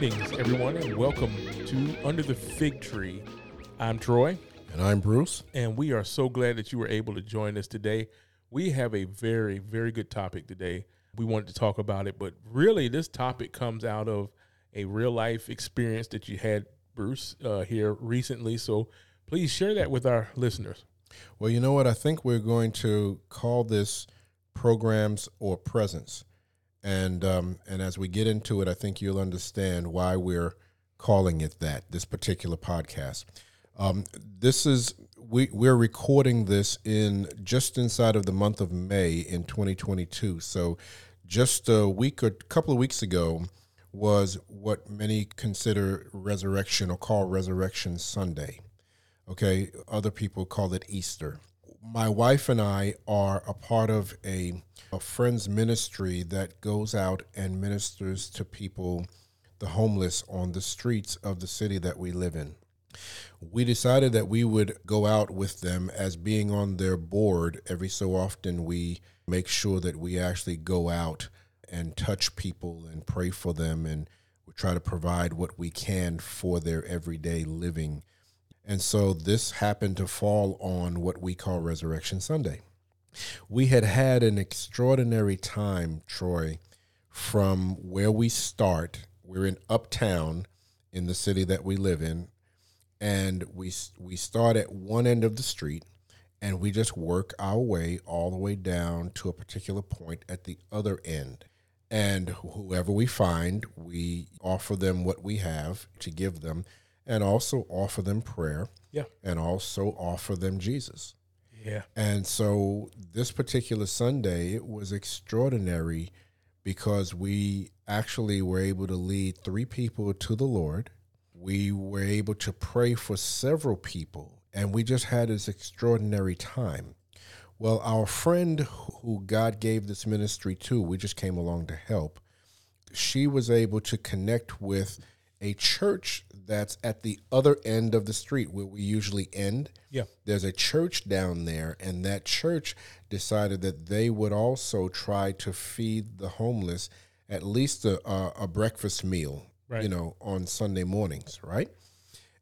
Greetings, everyone, and welcome to Under the Fig Tree. I'm Troy, And I'm Bruce. and we are so glad that you were able to join us today. We have a very, very good topic today. We wanted to talk about it, but really, this topic comes out of a real life experience that you had, Bruce, uh, here recently. So please share that with our listeners. Well, you know what? I think we're going to call this programs or presence. And um, and as we get into it, I think you'll understand why we're calling it that. This particular podcast. Um, this is we we're recording this in just inside of the month of May in 2022. So, just a week or a couple of weeks ago was what many consider resurrection or call Resurrection Sunday. Okay, other people call it Easter. My wife and I are a part of a, a friend's ministry that goes out and ministers to people, the homeless, on the streets of the city that we live in. We decided that we would go out with them as being on their board. Every so often, we make sure that we actually go out and touch people and pray for them and we try to provide what we can for their everyday living. And so this happened to fall on what we call Resurrection Sunday. We had had an extraordinary time, Troy, from where we start. We're in uptown in the city that we live in, and we we start at one end of the street and we just work our way all the way down to a particular point at the other end. And whoever we find, we offer them what we have to give them and also offer them prayer Yeah. and also offer them Jesus. Yeah. And so this particular Sunday, it was extraordinary because we actually were able to lead three people to the Lord. We were able to pray for several people, and we just had this extraordinary time. Well, our friend who God gave this ministry to, we just came along to help. She was able to connect with a church that's at the other end of the street where we usually end Yeah. there's a church down there, and that church decided that they would also try to feed the homeless at least a, a, a breakfast meal, Right. you know, on Sunday mornings, right?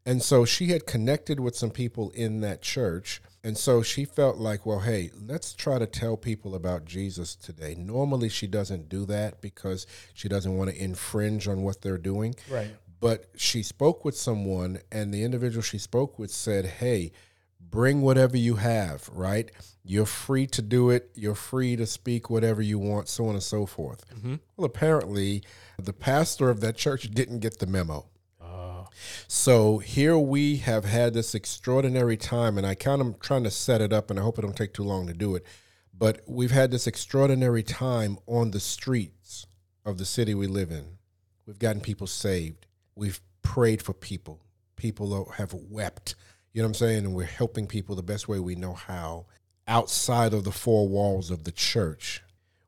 And so she had connected with some people in that church. And so she felt like, well, hey, let's try to tell people about Jesus today. Normally, she doesn't do that because she doesn't want to infringe on what they're doing Right. But she spoke with someone and the individual she spoke with said hey bring whatever you have right you're free to do it you're free to speak whatever you want so on and so forth well apparently the pastor of that church didn't get the memo Uh, so here we have had this extraordinary time, and I kind of trying to set it up, and I hope it don't take too long to do it. But we've had this extraordinary time on the streets of the city we live in. We've gotten people saved. We've prayed for people. People have wept. You know what I'm saying? And we're helping people the best way we know how outside of the four walls of the church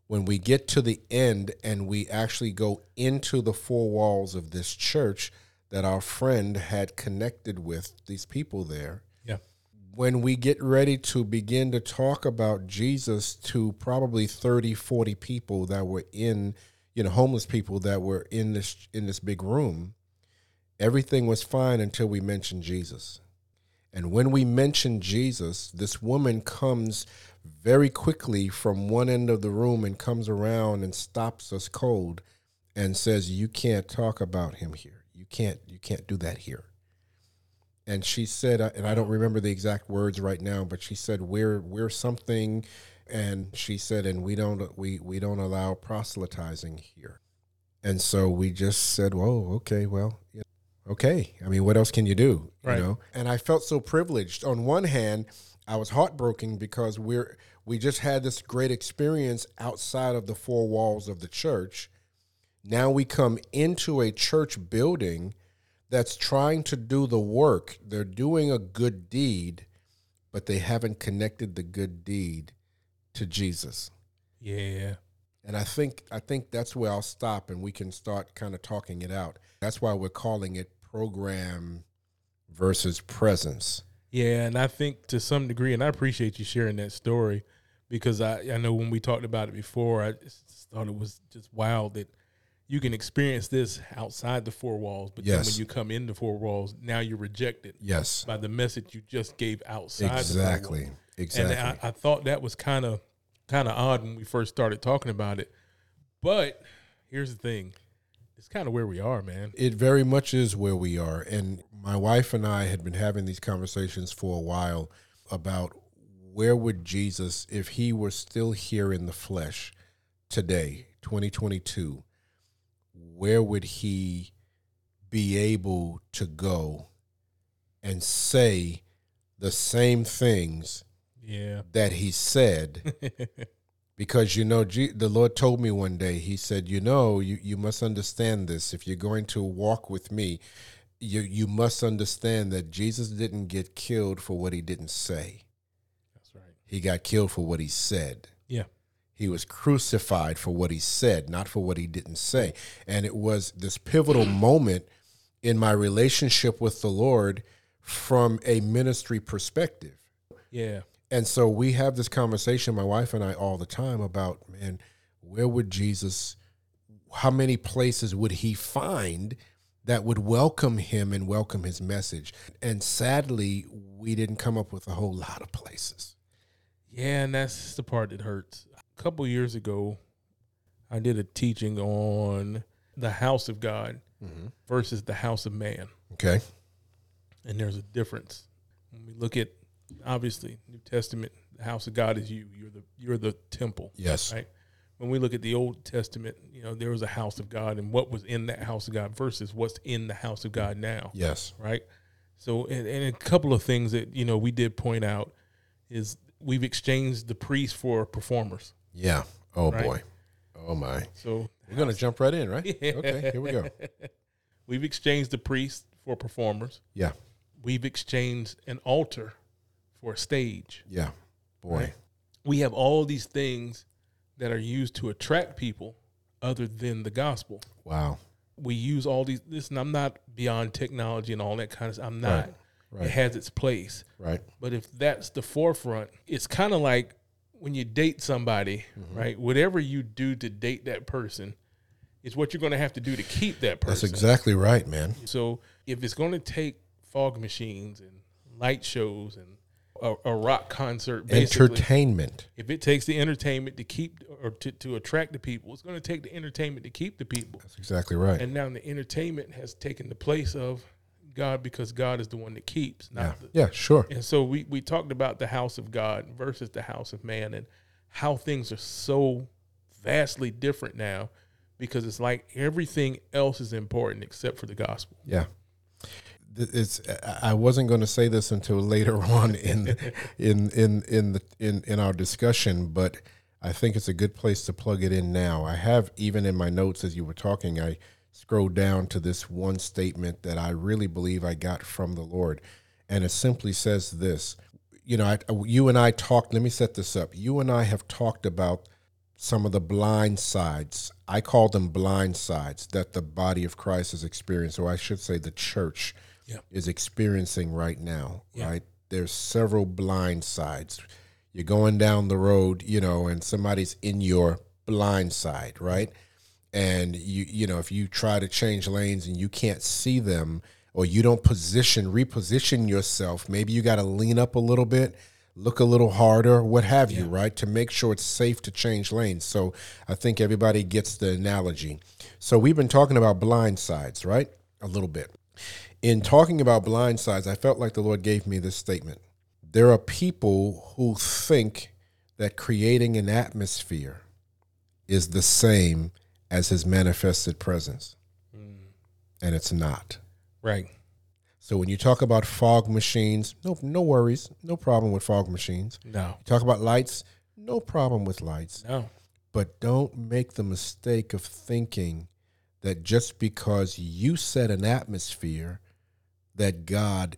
when we get to the end and we actually go into the four walls of this church that our friend had connected with these people there yeah. when we get ready to begin to talk about Jesus to probably 30 40 people that were in you know homeless people that were in this in this big room everything was fine until we mentioned Jesus and when we mention Jesus, this woman comes very quickly from one end of the room and comes around and stops us cold and says, "You can't talk about him here. You can't you can't do that here." And she said and I don't remember the exact words right now, but she said, "We're we're something." And she said, "And we don't we we don't allow proselytizing here." And so we just said, "Whoa, okay, well, you okay. I mean, what else can you do? Right. You know? And I felt so privileged. On one hand, I was heartbroken because we're we just had this great experience outside of the four walls of the church. Now we come into a church building that's trying to do the work. They're doing a good deed, but they haven't connected the good deed to Jesus. Yeah. And I think I think that's where I'll stop and we can start kind of talking it out. That's why we're calling it program versus presence. Yeah, and I think to some degree, and I appreciate you sharing that story because I, I know when we talked about it before, I just thought it was just wild that you can experience this outside the four walls, but then when you come in the four walls, now you're rejected Yes. by the message you just gave outside. Exactly. The four walls. Exactly. And I, I thought that was kind of kind of odd when we first started talking about it. But here's the thing: it's kind of where we are, man. It very much is where we are. And my wife and I had been having these conversations for a while about where would Jesus, if he were still here in the flesh today, 2022, where would he be able to go and say the same things Yeah. that he said because you know the lord told me one day he said you know you, you must understand this if you're going to walk with me you you must understand that jesus didn't get killed for what he didn't say That's right. he got killed for what he said Yeah. he was crucified for what he said not for what he didn't say and it was this pivotal moment in my relationship with the lord from a ministry perspective Yeah. And so we have this conversation, my wife and I, all the time about, man, where would Jesus, how many places would he find that would welcome him and welcome his message? And sadly, we didn't come up with a whole lot of places. Yeah, and that's the part that hurts. A couple years ago, I did a teaching on the house of God mm-hmm. versus the house of man. Okay. And there's a difference. When we look at obviously New Testament, the house of God is you. You're the you're the temple. Yes. Right. When we look at the Old Testament, you know, there was a house of God and what was in that house of God versus what's in the house of God now. Yes. right? So, and, and a couple of things that you know we did point out is we've exchanged the priests for performers. Yeah. Oh, Right. boy. Oh, my. So We're going to jump right in, right? Okay. Here we go. we've exchanged the priests for performers. Yeah. We've exchanged an altar for a stage. Yeah. Boy. Right. We have all these things that are used to attract people other than the gospel. Wow. We use all these. Listen, I'm not beyond technology and all that kind of stuff. I'm not. Right. It has its place. Right. But if that's the forefront, it's kind of like when you date somebody, Mm-hmm. right? Whatever you do to date that person is what you're going to have to do to keep that person. That's exactly right, man. So if it's going to take fog machines and light shows and a, a rock concert, basically, Entertainment. if it takes the entertainment to keep or to, to attract the people, it's going to take the entertainment to keep the people. That's exactly right. And now the entertainment has taken the place of God because God is the one that keeps, not yeah. the, Yeah, sure. and so we, we talked about the house of God versus the house of man and how things are so vastly different now because it's like everything else is important except for the gospel. Yeah. It's I I wasn't going to say this until later on in in in in the in in our discussion, but I think it's a good place to plug it in now. I have even in my notes as you were talking, I scrolled down to this one statement that I really believe I got from the Lord, and it simply says this. You know, I, you and I talked. Let me set this up. You and I have talked about some of the blind sides. I call them blind sides that the body of Christ is experiencing, or I should say the church Yeah. is experiencing right now, Yeah. right? There's several blind sides. You're going down the road, you know, and somebody's in your blind side, right? And you you know, if you try to change lanes and you can't see them or you don't position reposition yourself, maybe you got to lean up a little bit, look a little harder, what have you, right? To make sure it's safe to change lanes. So I think everybody gets the analogy. So we've been talking about blind sides, right? A little bit. In talking about blind sides, I felt like the Lord gave me this statement. There are people who think that creating an atmosphere is the same as his manifested presence, hmm. and it's not. Right. So when you talk about fog machines, no no worries, no problem with fog machines. No. You talk about lights, no problem with lights. No. But don't make the mistake of thinking that just because you set an atmosphere that God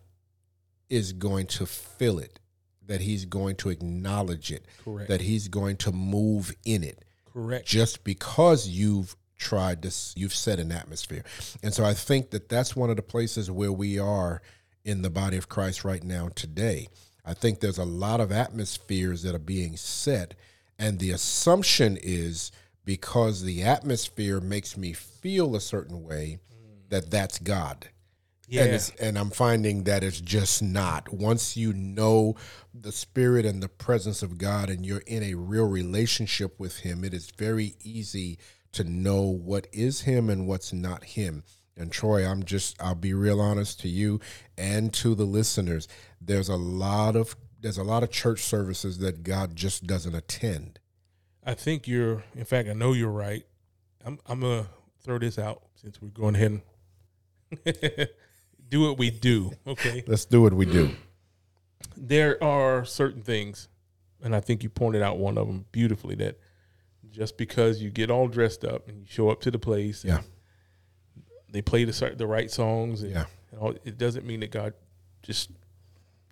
is going to fill it, that he's going to acknowledge it, Correct. that he's going to move in it Correct. just because you've tried this you've set an atmosphere and so i think that that's one of the places where we are in the body of christ right now today i think there's a lot of atmospheres that are being set and the assumption is because the atmosphere makes me feel a certain way that that's God. Yeah. And, it's, and I'm finding that it's just not. Once you know the spirit and the presence of God and you're in a real relationship with Him, it is very easy to know what is Him and what's not Him. And Troy, I'm just, I'll be real honest to you and to the listeners. There's a lot of, there's a lot of church services that God just doesn't attend. I think you're. In fact, I know you're right. I'm. I'm gonna throw this out since we're going ahead and do what we do. Okay. Let's do what we do. There are certain things, and I think you pointed out one of them beautifully. That just because you get all dressed up and you show up to the place, Yeah. they play the the right songs, and, Yeah. and all, it doesn't mean that God just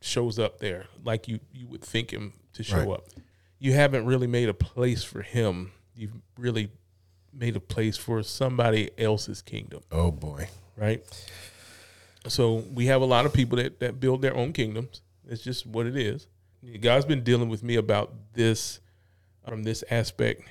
shows up there like you you would think him to show Right. up. You haven't really made a place for him. You've really made a place for somebody else's kingdom, Oh boy. right? So we have a lot of people that that build their own kingdoms. It's just what it is. God's been dealing with me about this from this aspect.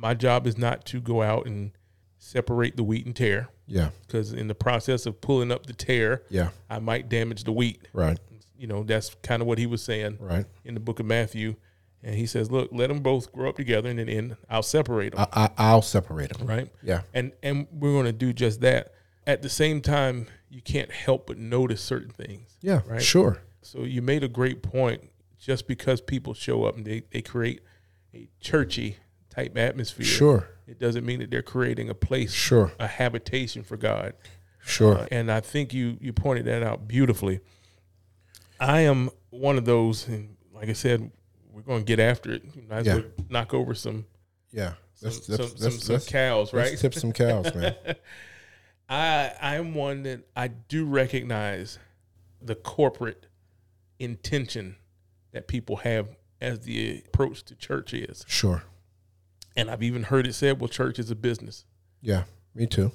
My job is not to go out and separate the wheat and tare Yeah. because in the process of pulling up the tare, Yeah. I might damage the wheat. Right. You know, that's kind of what he was saying Right. in the book of Matthew. And he says, "Look, let them both grow up together, and then I'll separate them." I, I, I'll separate them. right? Yeah. And and we're going to do just that. At the same time, you can't help but notice certain things. Yeah. Right. Sure. So you made a great point. Just because people show up and they, they create a churchy type atmosphere, Sure. it doesn't mean that they're creating a place, Sure. a habitation for God. Sure. Uh, and I think you you pointed that out beautifully. I am one of those, and like I said, we're going to get after it. Might as Yeah. well knock over some yeah. some, some, let's, some, let's, some let's, cows, right? tip some cows, man. I I'm one that I do recognize the corporate intention that people have as the approach to church is, Sure. And I've even heard it said, "Well, church is a business." Yeah. Me too.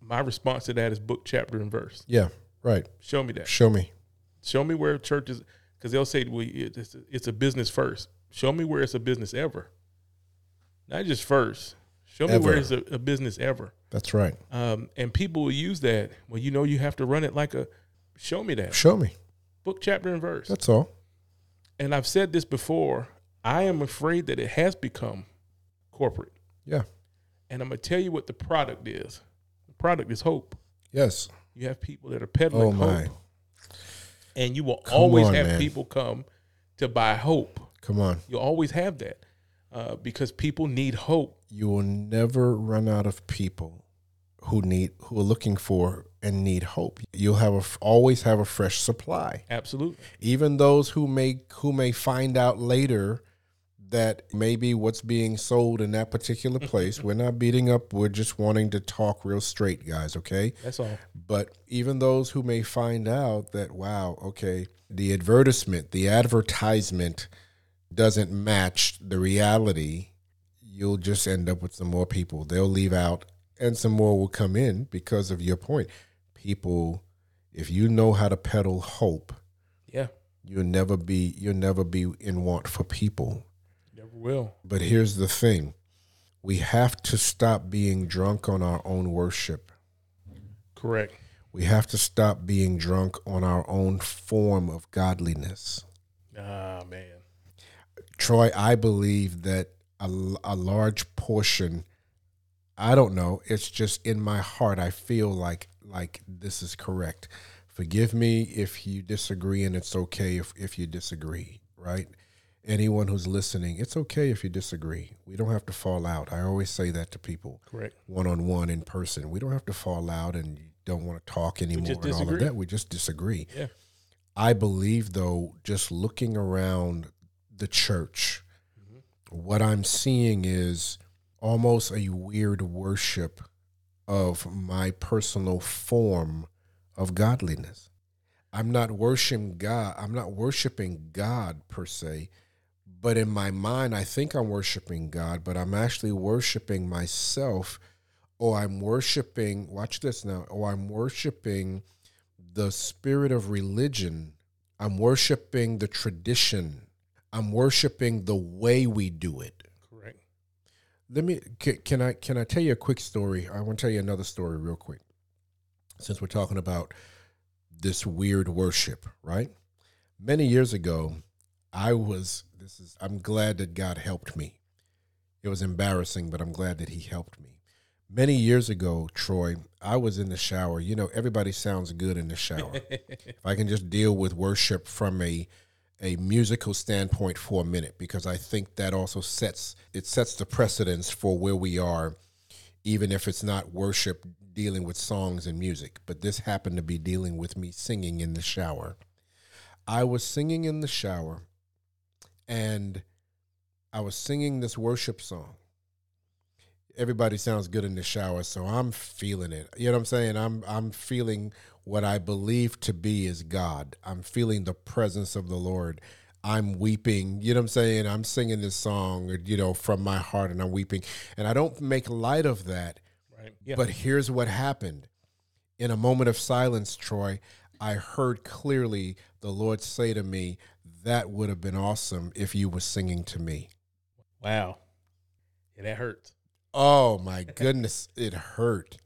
My response to that is book, chapter, and verse. Yeah. Right. Show me that. Show me. Show me where church is, because they'll say, "Well, it's a, it's a business first. Show me where it's a business ever, not just first. Show me where it's a, a business ever." That's right. Um, and people will use that. Well, you know, you have to run it like a. Show me that Show me. book, chapter, and verse. That's all. And I've said this before. I am afraid that it has become corporate. Yeah. And I'm gonna tell you what the product is. The product is hope. Yes. You have people that are peddling Oh my. hope, and you will Come always on, have man. people come to buy hope. Come on. You'll always have that uh, because people need hope. You will never run out of people who need who are looking for and need hope. You'll have a, always have a fresh supply. Absolutely. even those who may who may find out later that maybe what's being sold in that particular place we're not beating up we're just wanting to talk real straight guys okay That's all. but even those who may find out that wow okay the advertisement the advertisement doesn't match the reality you'll just end up with some more people they'll leave out and some more will come in because of your point people if you know how to peddle hope Yeah. you'll never be you'll never be in want for people will. but here's the thing we have to stop being drunk on our own worship Correct. we have to stop being drunk on our own form of godliness Ah man. troy i believe that a, a large portion i don't know it's just in my heart i feel like like this is correct forgive me if you disagree and it's okay if, if you disagree right anyone who's listening it's okay if you disagree we don't have to fall out i always say that to people Correct. one-on-one in person we don't have to fall out and you don't want to talk anymore and all of that we just disagree Yeah. I believe, though, just looking around the church, what I'm seeing is almost a weird worship of my personal form of godliness. I'm not worshiping God. I'm not worshiping God per se, but in my mind, I think I'm worshiping God, but I'm actually worshiping myself, or I'm worshiping. Watch this now. Or I'm worshiping the spirit of religion. I'm worshiping the tradition. I'm worshiping the way we do it. Correct. Let me can, can I can I tell you a quick story? I want to tell you another story real quick. Since we're talking about this weird worship, right? Many years ago, I was this is I'm glad that God helped me. It was embarrassing, but I'm glad that he helped me. Many years ago, Troy, I was in the shower. You know, everybody sounds good in the shower. if I can just deal with worship from a a musical standpoint for a minute because I think that also sets it sets the precedence for where we are even if it's not worship dealing with songs and music but this happened to be dealing with me singing in the shower I was singing in the shower and I was singing this worship song everybody sounds good in the shower so I'm feeling it you know what I'm saying I'm I'm feeling what I believe to be is God. I'm feeling the presence of the Lord. I'm weeping, you know what I'm saying? I'm singing this song, you know, from my heart and I'm weeping. And I don't make light of that. Right. Yeah. But here's what happened. In a moment of silence, Troy, I heard clearly the Lord say to me, That would have been awesome if you were singing to me. Wow. Yeah, that hurts. Oh my goodness, it hurt.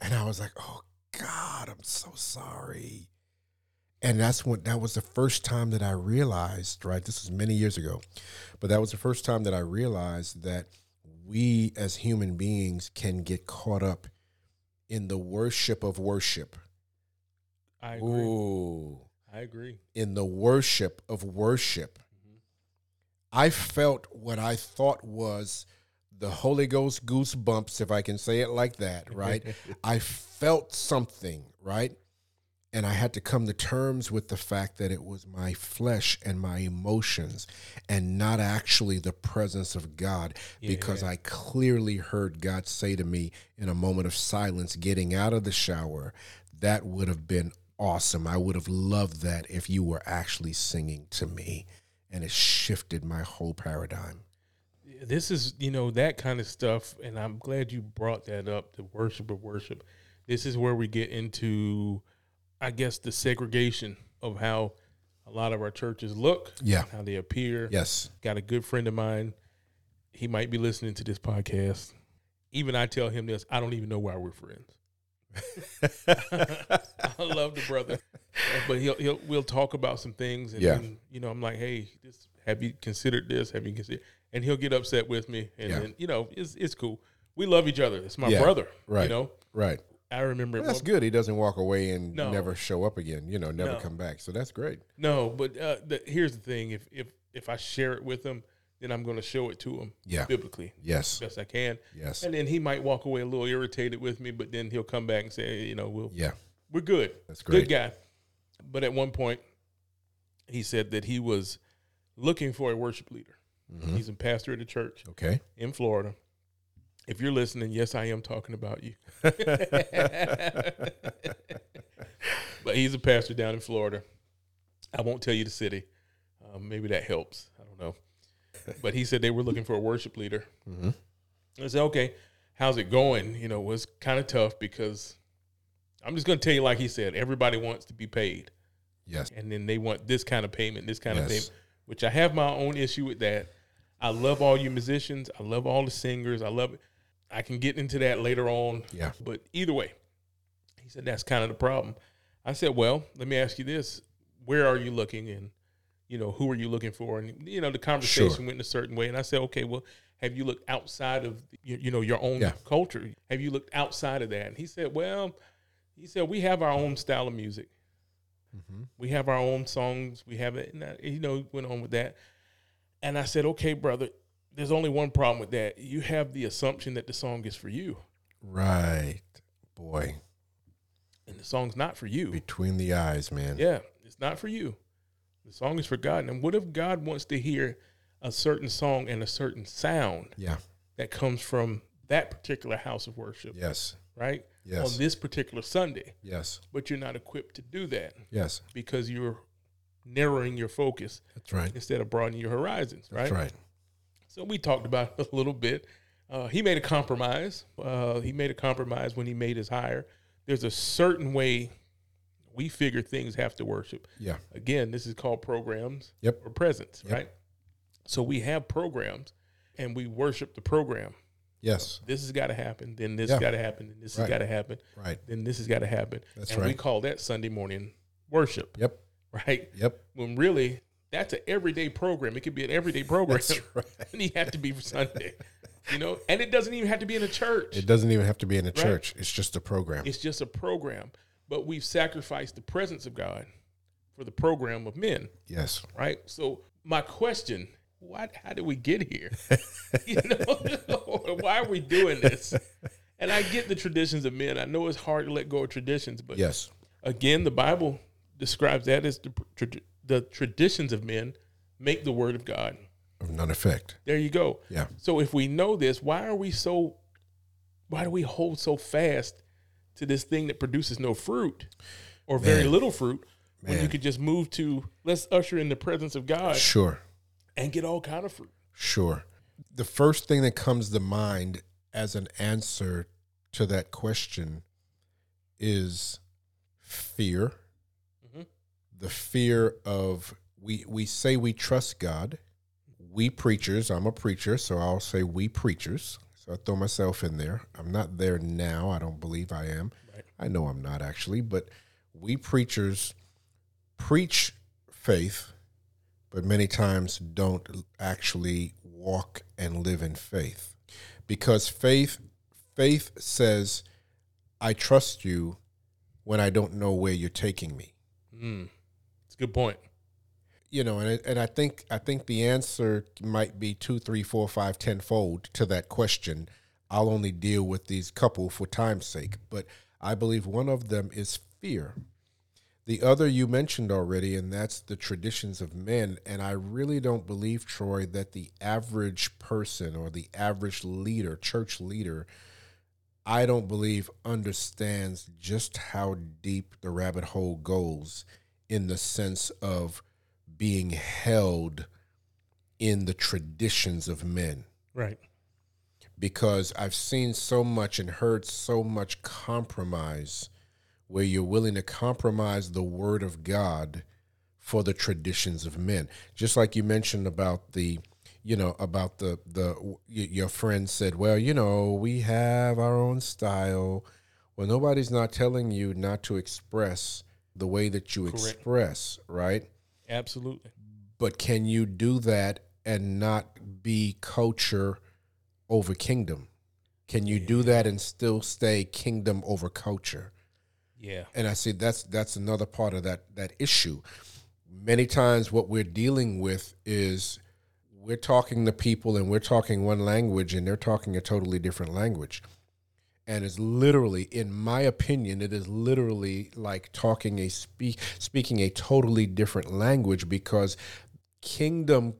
And I was like, Oh God, I'm so sorry. And that's when that was the first time that I realized, right? This was many years ago, but that was the first time that I realized that we as human beings can get caught up in the worship of worship. I agree. Ooh. I agree. In the worship of worship. Mm-hmm. I felt what I thought was the Holy Ghost goosebumps, if I can say it like that, right? I felt something, right? And I had to come to terms with the fact that it was my flesh and my emotions and not actually the presence of God yeah, because I clearly heard God say to me in a moment of silence, getting out of the shower, that would have been awesome. I would have loved that if you were actually singing to me. And it shifted my whole paradigm this is you know that kind of stuff, and I'm glad you brought that up. The worship of worship. This is where we get into, I guess, the segregation of how a lot of our churches look. Yeah, how they appear. Yes, got a good friend of mine. He might be listening to this podcast. Even I tell him this. I don't even know why we're friends. I love the brother, but he'll, he'll we'll talk about some things, and yeah. then, you know I'm like, hey, this, have you considered this? Have you considered? and he'll get upset with me, and yeah. then you know it's it's cool. We love each other. It's my yeah, brother, right? You know, right. I remember well, that's good. He doesn't walk away and no. never show up again. You know, never no. come back. So that's great. No, but uh, the, here's the thing: if if if I share it with him, then I'm going to show it to him. Yeah, biblically. Yes, best I can. Yes, and then he might walk away a little irritated with me, but then he'll come back and say, you know, we'll yeah, we're good. That's great. Good guy. But at one point, he said that he was looking for a worship leader. Mm-hmm. He's a pastor at a church. Okay. In Florida. If you're listening, yes, I am talking about you. but he's a pastor down in Florida. I won't tell you the city. Um, maybe that helps. I don't know. But he said they were looking for a worship leader. Mm-hmm. I said, okay, how's it going? You know, it was kind of tough because I'm just going to tell you, like he said, everybody wants to be paid. Yes. And then they want this kind of payment, this kind yes. of payment, which I have my own issue with that. I love all you musicians. I love all the singers. I love it. I can get into that later on. Yeah. But either way, he said that's kind of the problem. I said, well, let me ask you this: Where are you looking, and you know, who are you looking for? And you know, the conversation sure. went in a certain way, and I said, okay, well, have you looked outside of you, know your own yeah. culture? Have you looked outside of that? And he said, well, he said we have our own style of music. Mm-hmm. We have our own songs. We have it, and I, you know, he went on with that. And I said, okay, brother, there's only one problem with that. You have the assumption that the song is for you. Right. Boy. And the song's not for you. Between the eyes, man. Yeah, it's not for you. The song is for God. And what if God wants to hear a certain song and a certain sound? Yeah. That comes from that particular house of worship. Yes. Right? Yes. On this particular Sunday. Yes. But you're not equipped to do that. Yes. Because you're narrowing your focus. That's right. Instead of broadening your horizons, right? That's right. So we talked about a little bit. Uh, he made a compromise. Uh, he made a compromise when he made his hire. There's a certain way we figure things have to worship. Yeah. Again, this is called programs yep. or presence, yep. right? So we have programs, and we worship the program. Yes. This has got to happen. Then this Yeah. has got to happen. And this Right. has got to happen. Right. Then this has got to happen. That's and we call that Sunday morning worship, Yep. right? Yep. When really that's an everyday program. It could be an everyday program. That's right. and you have to be for Sunday. You know, and it doesn't even have to be in a church. It doesn't even have to be in a church. It's just a program. It's just a program. But we've sacrificed the presence of God for the program of men, yes. right? So my question, why how did we get here? you know, why are we doing this? And I get the traditions of men. I know it's hard to let go of traditions, but Yes. again, the Bible describes that as the, tra- the traditions of men make the word of God. Of none effect. There you go. Yeah. So if we know this, why are we so why do we hold so fast to this thing that produces no fruit or very little fruit when you could just move to let's usher in the presence of God Sure. And get all kind of fruit. Sure. The first thing that comes to mind as an answer to that question is fear. Mhm. The fear of we we say we trust God. We preachers, I'm a preacher, so I'll say we preachers. So I throw myself in there. I'm not there now. I don't believe I am. Right. I know I'm not actually, but we preachers preach faith, but many times don't actually walk and live in faith. Because faith faith says I trust you when I don't know where you're taking me. Mm. It's a good point. You know, and and I think I think the answer might be two, three, four, five, tenfold to that question. I'll only deal with these couple for time's sake, but I believe one of them is fear. The other you mentioned already, and that's the traditions of men. And I really don't believe, Troy, that the average person or the average leader, church leader, I don't believe understands just how deep the rabbit hole goes in the sense of being held in the traditions of men Right. because I've seen so much and heard so much compromise where you're willing to compromise the word of God for the traditions of men. Just like you mentioned about the you know about the the your friend said, "Well, you know, we have our own style." Well, nobody's not telling you not to express the way that you Correct. express, right? Absolutely. but can you do that and not be culture over kingdom? Can you do that and still stay kingdom over culture? Yeah. And I see that's that's another part of that that issue. Many times what we're dealing with is we're talking to people and we're talking one language and they're talking a totally different language. And it's literally, in my opinion, it is literally like talking a speak speaking a totally different language because kingdom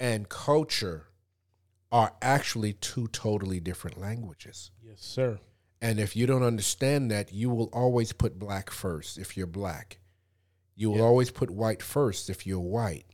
and culture are actually two totally different languages. Yes, sir. And if you don't understand that, you will always put black first if you're black. You will Yeah. always put white first if you're white.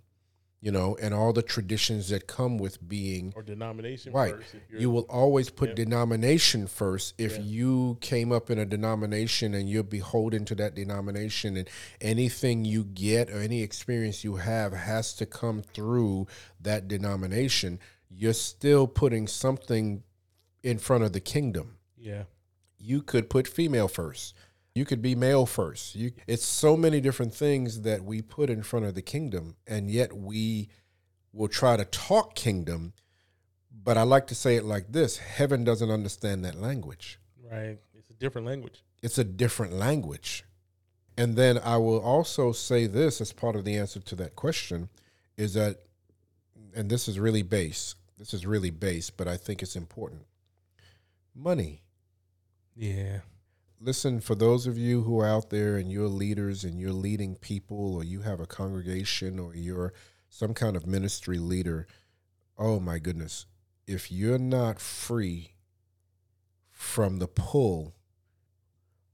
You know, and all the traditions that come with being Or denomination first. you're- will always put Yep. denomination first if Yeah. you came up in a denomination and you're beholden to that denomination and anything you get or any experience you have has to come through that denomination you're still putting something in front of the kingdom yeah. You could put female first. You could be male first. You it's so many different things that we put in front of the kingdom and yet we will try to talk kingdom but i like to say it like this heaven doesn't understand that language. Right. It's a different language. it's a different language. And then i will also say this as part of the answer to that question is that and this is really base this is really base but i think it's important. Money Yeah. listen for those of you who are out there and you're leaders and you're leading people or you have a congregation or you're some kind of ministry leader oh my goodness if you're not free from the pull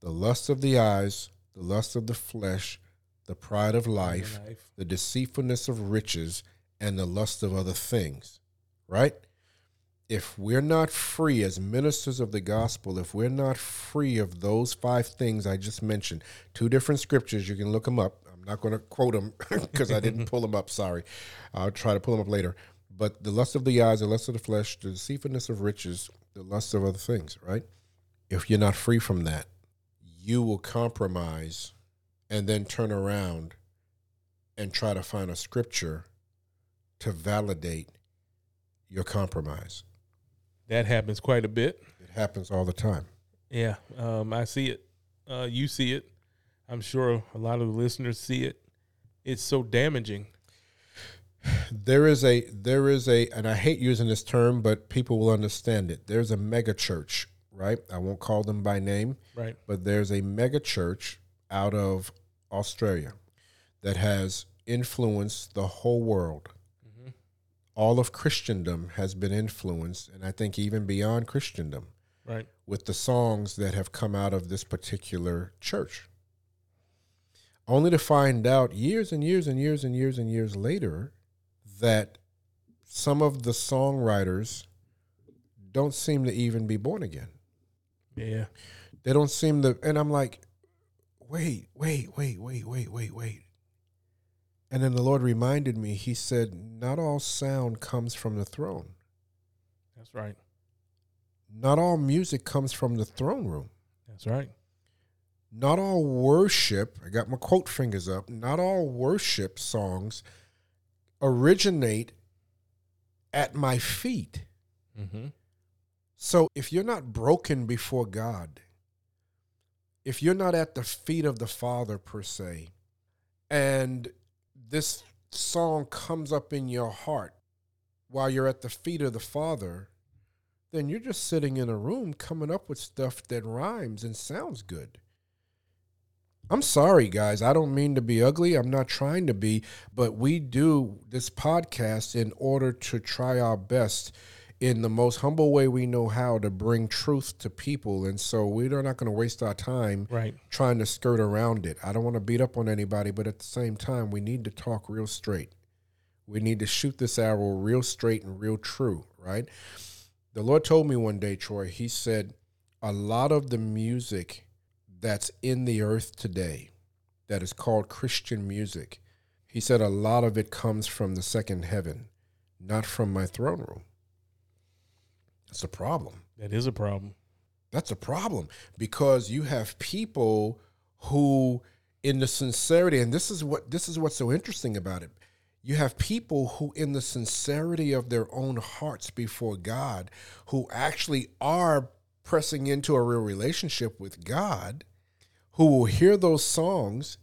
the lust of the eyes the lust of the flesh the pride of life Life. the deceitfulness of riches and the lust of other things right if we're not free as ministers of the gospel, if we're not free of those five things I just mentioned, two different scriptures, you can look them up. I'm not going to quote them because I didn't pull them up. Sorry. I'll try to pull them up later. But the lust of the eyes, the lust of the flesh, the deceitfulness of riches, the lust of other things, right? If you're not free from that, you will compromise and then turn around and try to find a scripture to validate your compromise. That happens quite a bit. It happens all the time. Yeah, um, I see it. Uh, you see it. I'm sure a lot of the listeners see it. It's so damaging. There is a there is a and I hate using this term, but people will understand it. There's a mega church, right? I won't call them by name, Right. but there's a mega church out of Australia that has influenced the whole world. All of Christendom has been influenced, and I think even beyond Christendom, Right. with the songs that have come out of this particular church. Only to find out years and years and years and years and years later that some of the songwriters don't seem to even be born again. Yeah. They don't seem to, and I'm like, wait, wait, wait, wait, wait, wait, wait. And then the Lord reminded me, He said, Not all sound comes from the throne. That's right. Not all music comes from the throne room. That's right. Not all worship, I got my quote fingers up, not all worship songs originate at my feet. Mm-hmm. So if you're not broken before God, if you're not at the feet of the Father per se, and this song comes up in your heart while you're at the feet of the Father, then you're just sitting in a room coming up with stuff that rhymes and sounds good. I'm sorry, guys. I don't mean to be ugly. I'm not trying to be, but we do this podcast in order to try our best in the most humble way we know how to bring truth to people. And so we're not going to waste our time Right. trying to skirt around it. I don't want to beat up on anybody, but at the same time, we need to talk real straight. We need to shoot this arrow real straight and real true, right? The Lord told me one day, Troy, He said, a lot of the music that's in the earth today that is called Christian music, He said, a lot of it comes from the second heaven, not from my throne room. That's a problem. That is a problem. That's a problem because you have people who, in the sincerity, and this is what this is what's so interesting about it. You have people who, in the sincerity of their own hearts before God, who actually are pressing into a real relationship with God, who will hear those songs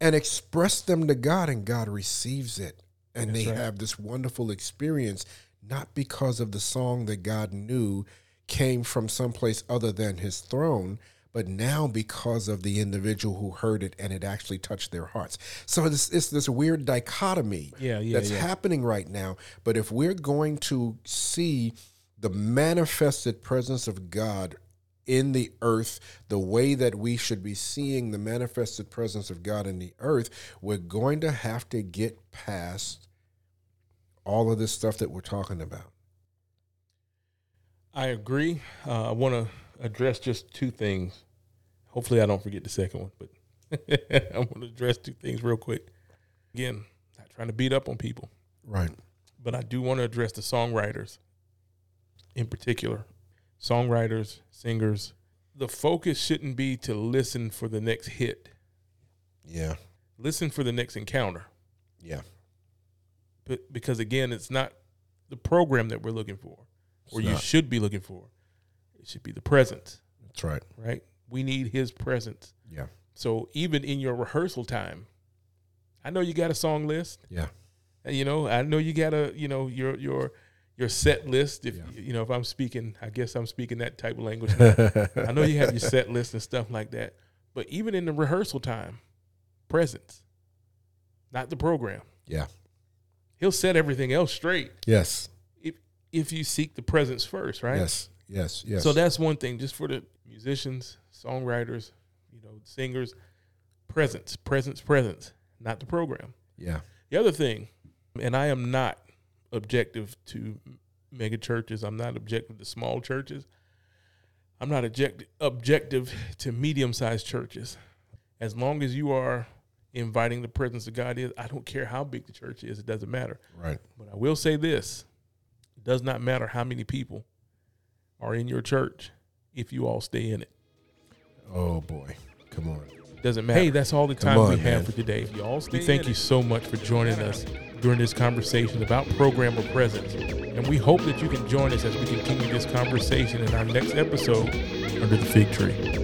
and express them to God, and God receives it. And That's they right. have this wonderful experience, not because of the song that God knew came from someplace other than his throne, but now because of the individual who heard it and it actually touched their hearts. So it's, it's this weird dichotomy Yeah, yeah, that's yeah. happening right now. But if we're going to see the manifested presence of God in the earth, the way that we should be seeing the manifested presence of God in the earth, we're going to have to get past all of this stuff that we're talking about. I agree. Uh, I want to address just two things. Hopefully, I don't forget the second one, but I want to address two things real quick. Again, not trying to beat up on people, Right. but I do want to address the songwriters in particular. Songwriters, singers. The focus shouldn't be to listen for the next hit, Yeah. listen for the next encounter. Yeah. But because again, it's not the program that we're looking for, or It's you not. should be looking for. It should be the presence, That's right. right? We need His presence. Yeah. So even in your rehearsal time, I know you got a song list. Yeah. And, You know, I know you got a you know your your your set list. If Yeah. you know if I'm speaking, I guess I'm speaking that type of language. I know you have your set list and stuff like that. But even in the rehearsal time, presence, not the program. Yeah. He'll set everything else straight Yes. if if you seek the presence first, right? Yes. Yes. Yes. So that's one thing, just for the musicians, songwriters, you know, singers, presence, presence, presence, not the program. yeah. The other thing, and I am not objective to mega churches. I'm not objective to small churches. I'm not object, objective to medium sized churches. As long as you are inviting the presence of God is. I don't care how big the church is, it doesn't matter. Right. But I will say this it does not matter how many people are in your church if you all stay in it. Oh boy. Come on. Doesn't matter. Hey, that's all the time on, we man. have for today. y'all. We thank you so much for joining us during this conversation about program of presence. And we hope that you can join us as we continue this conversation in our next episode under the fig tree.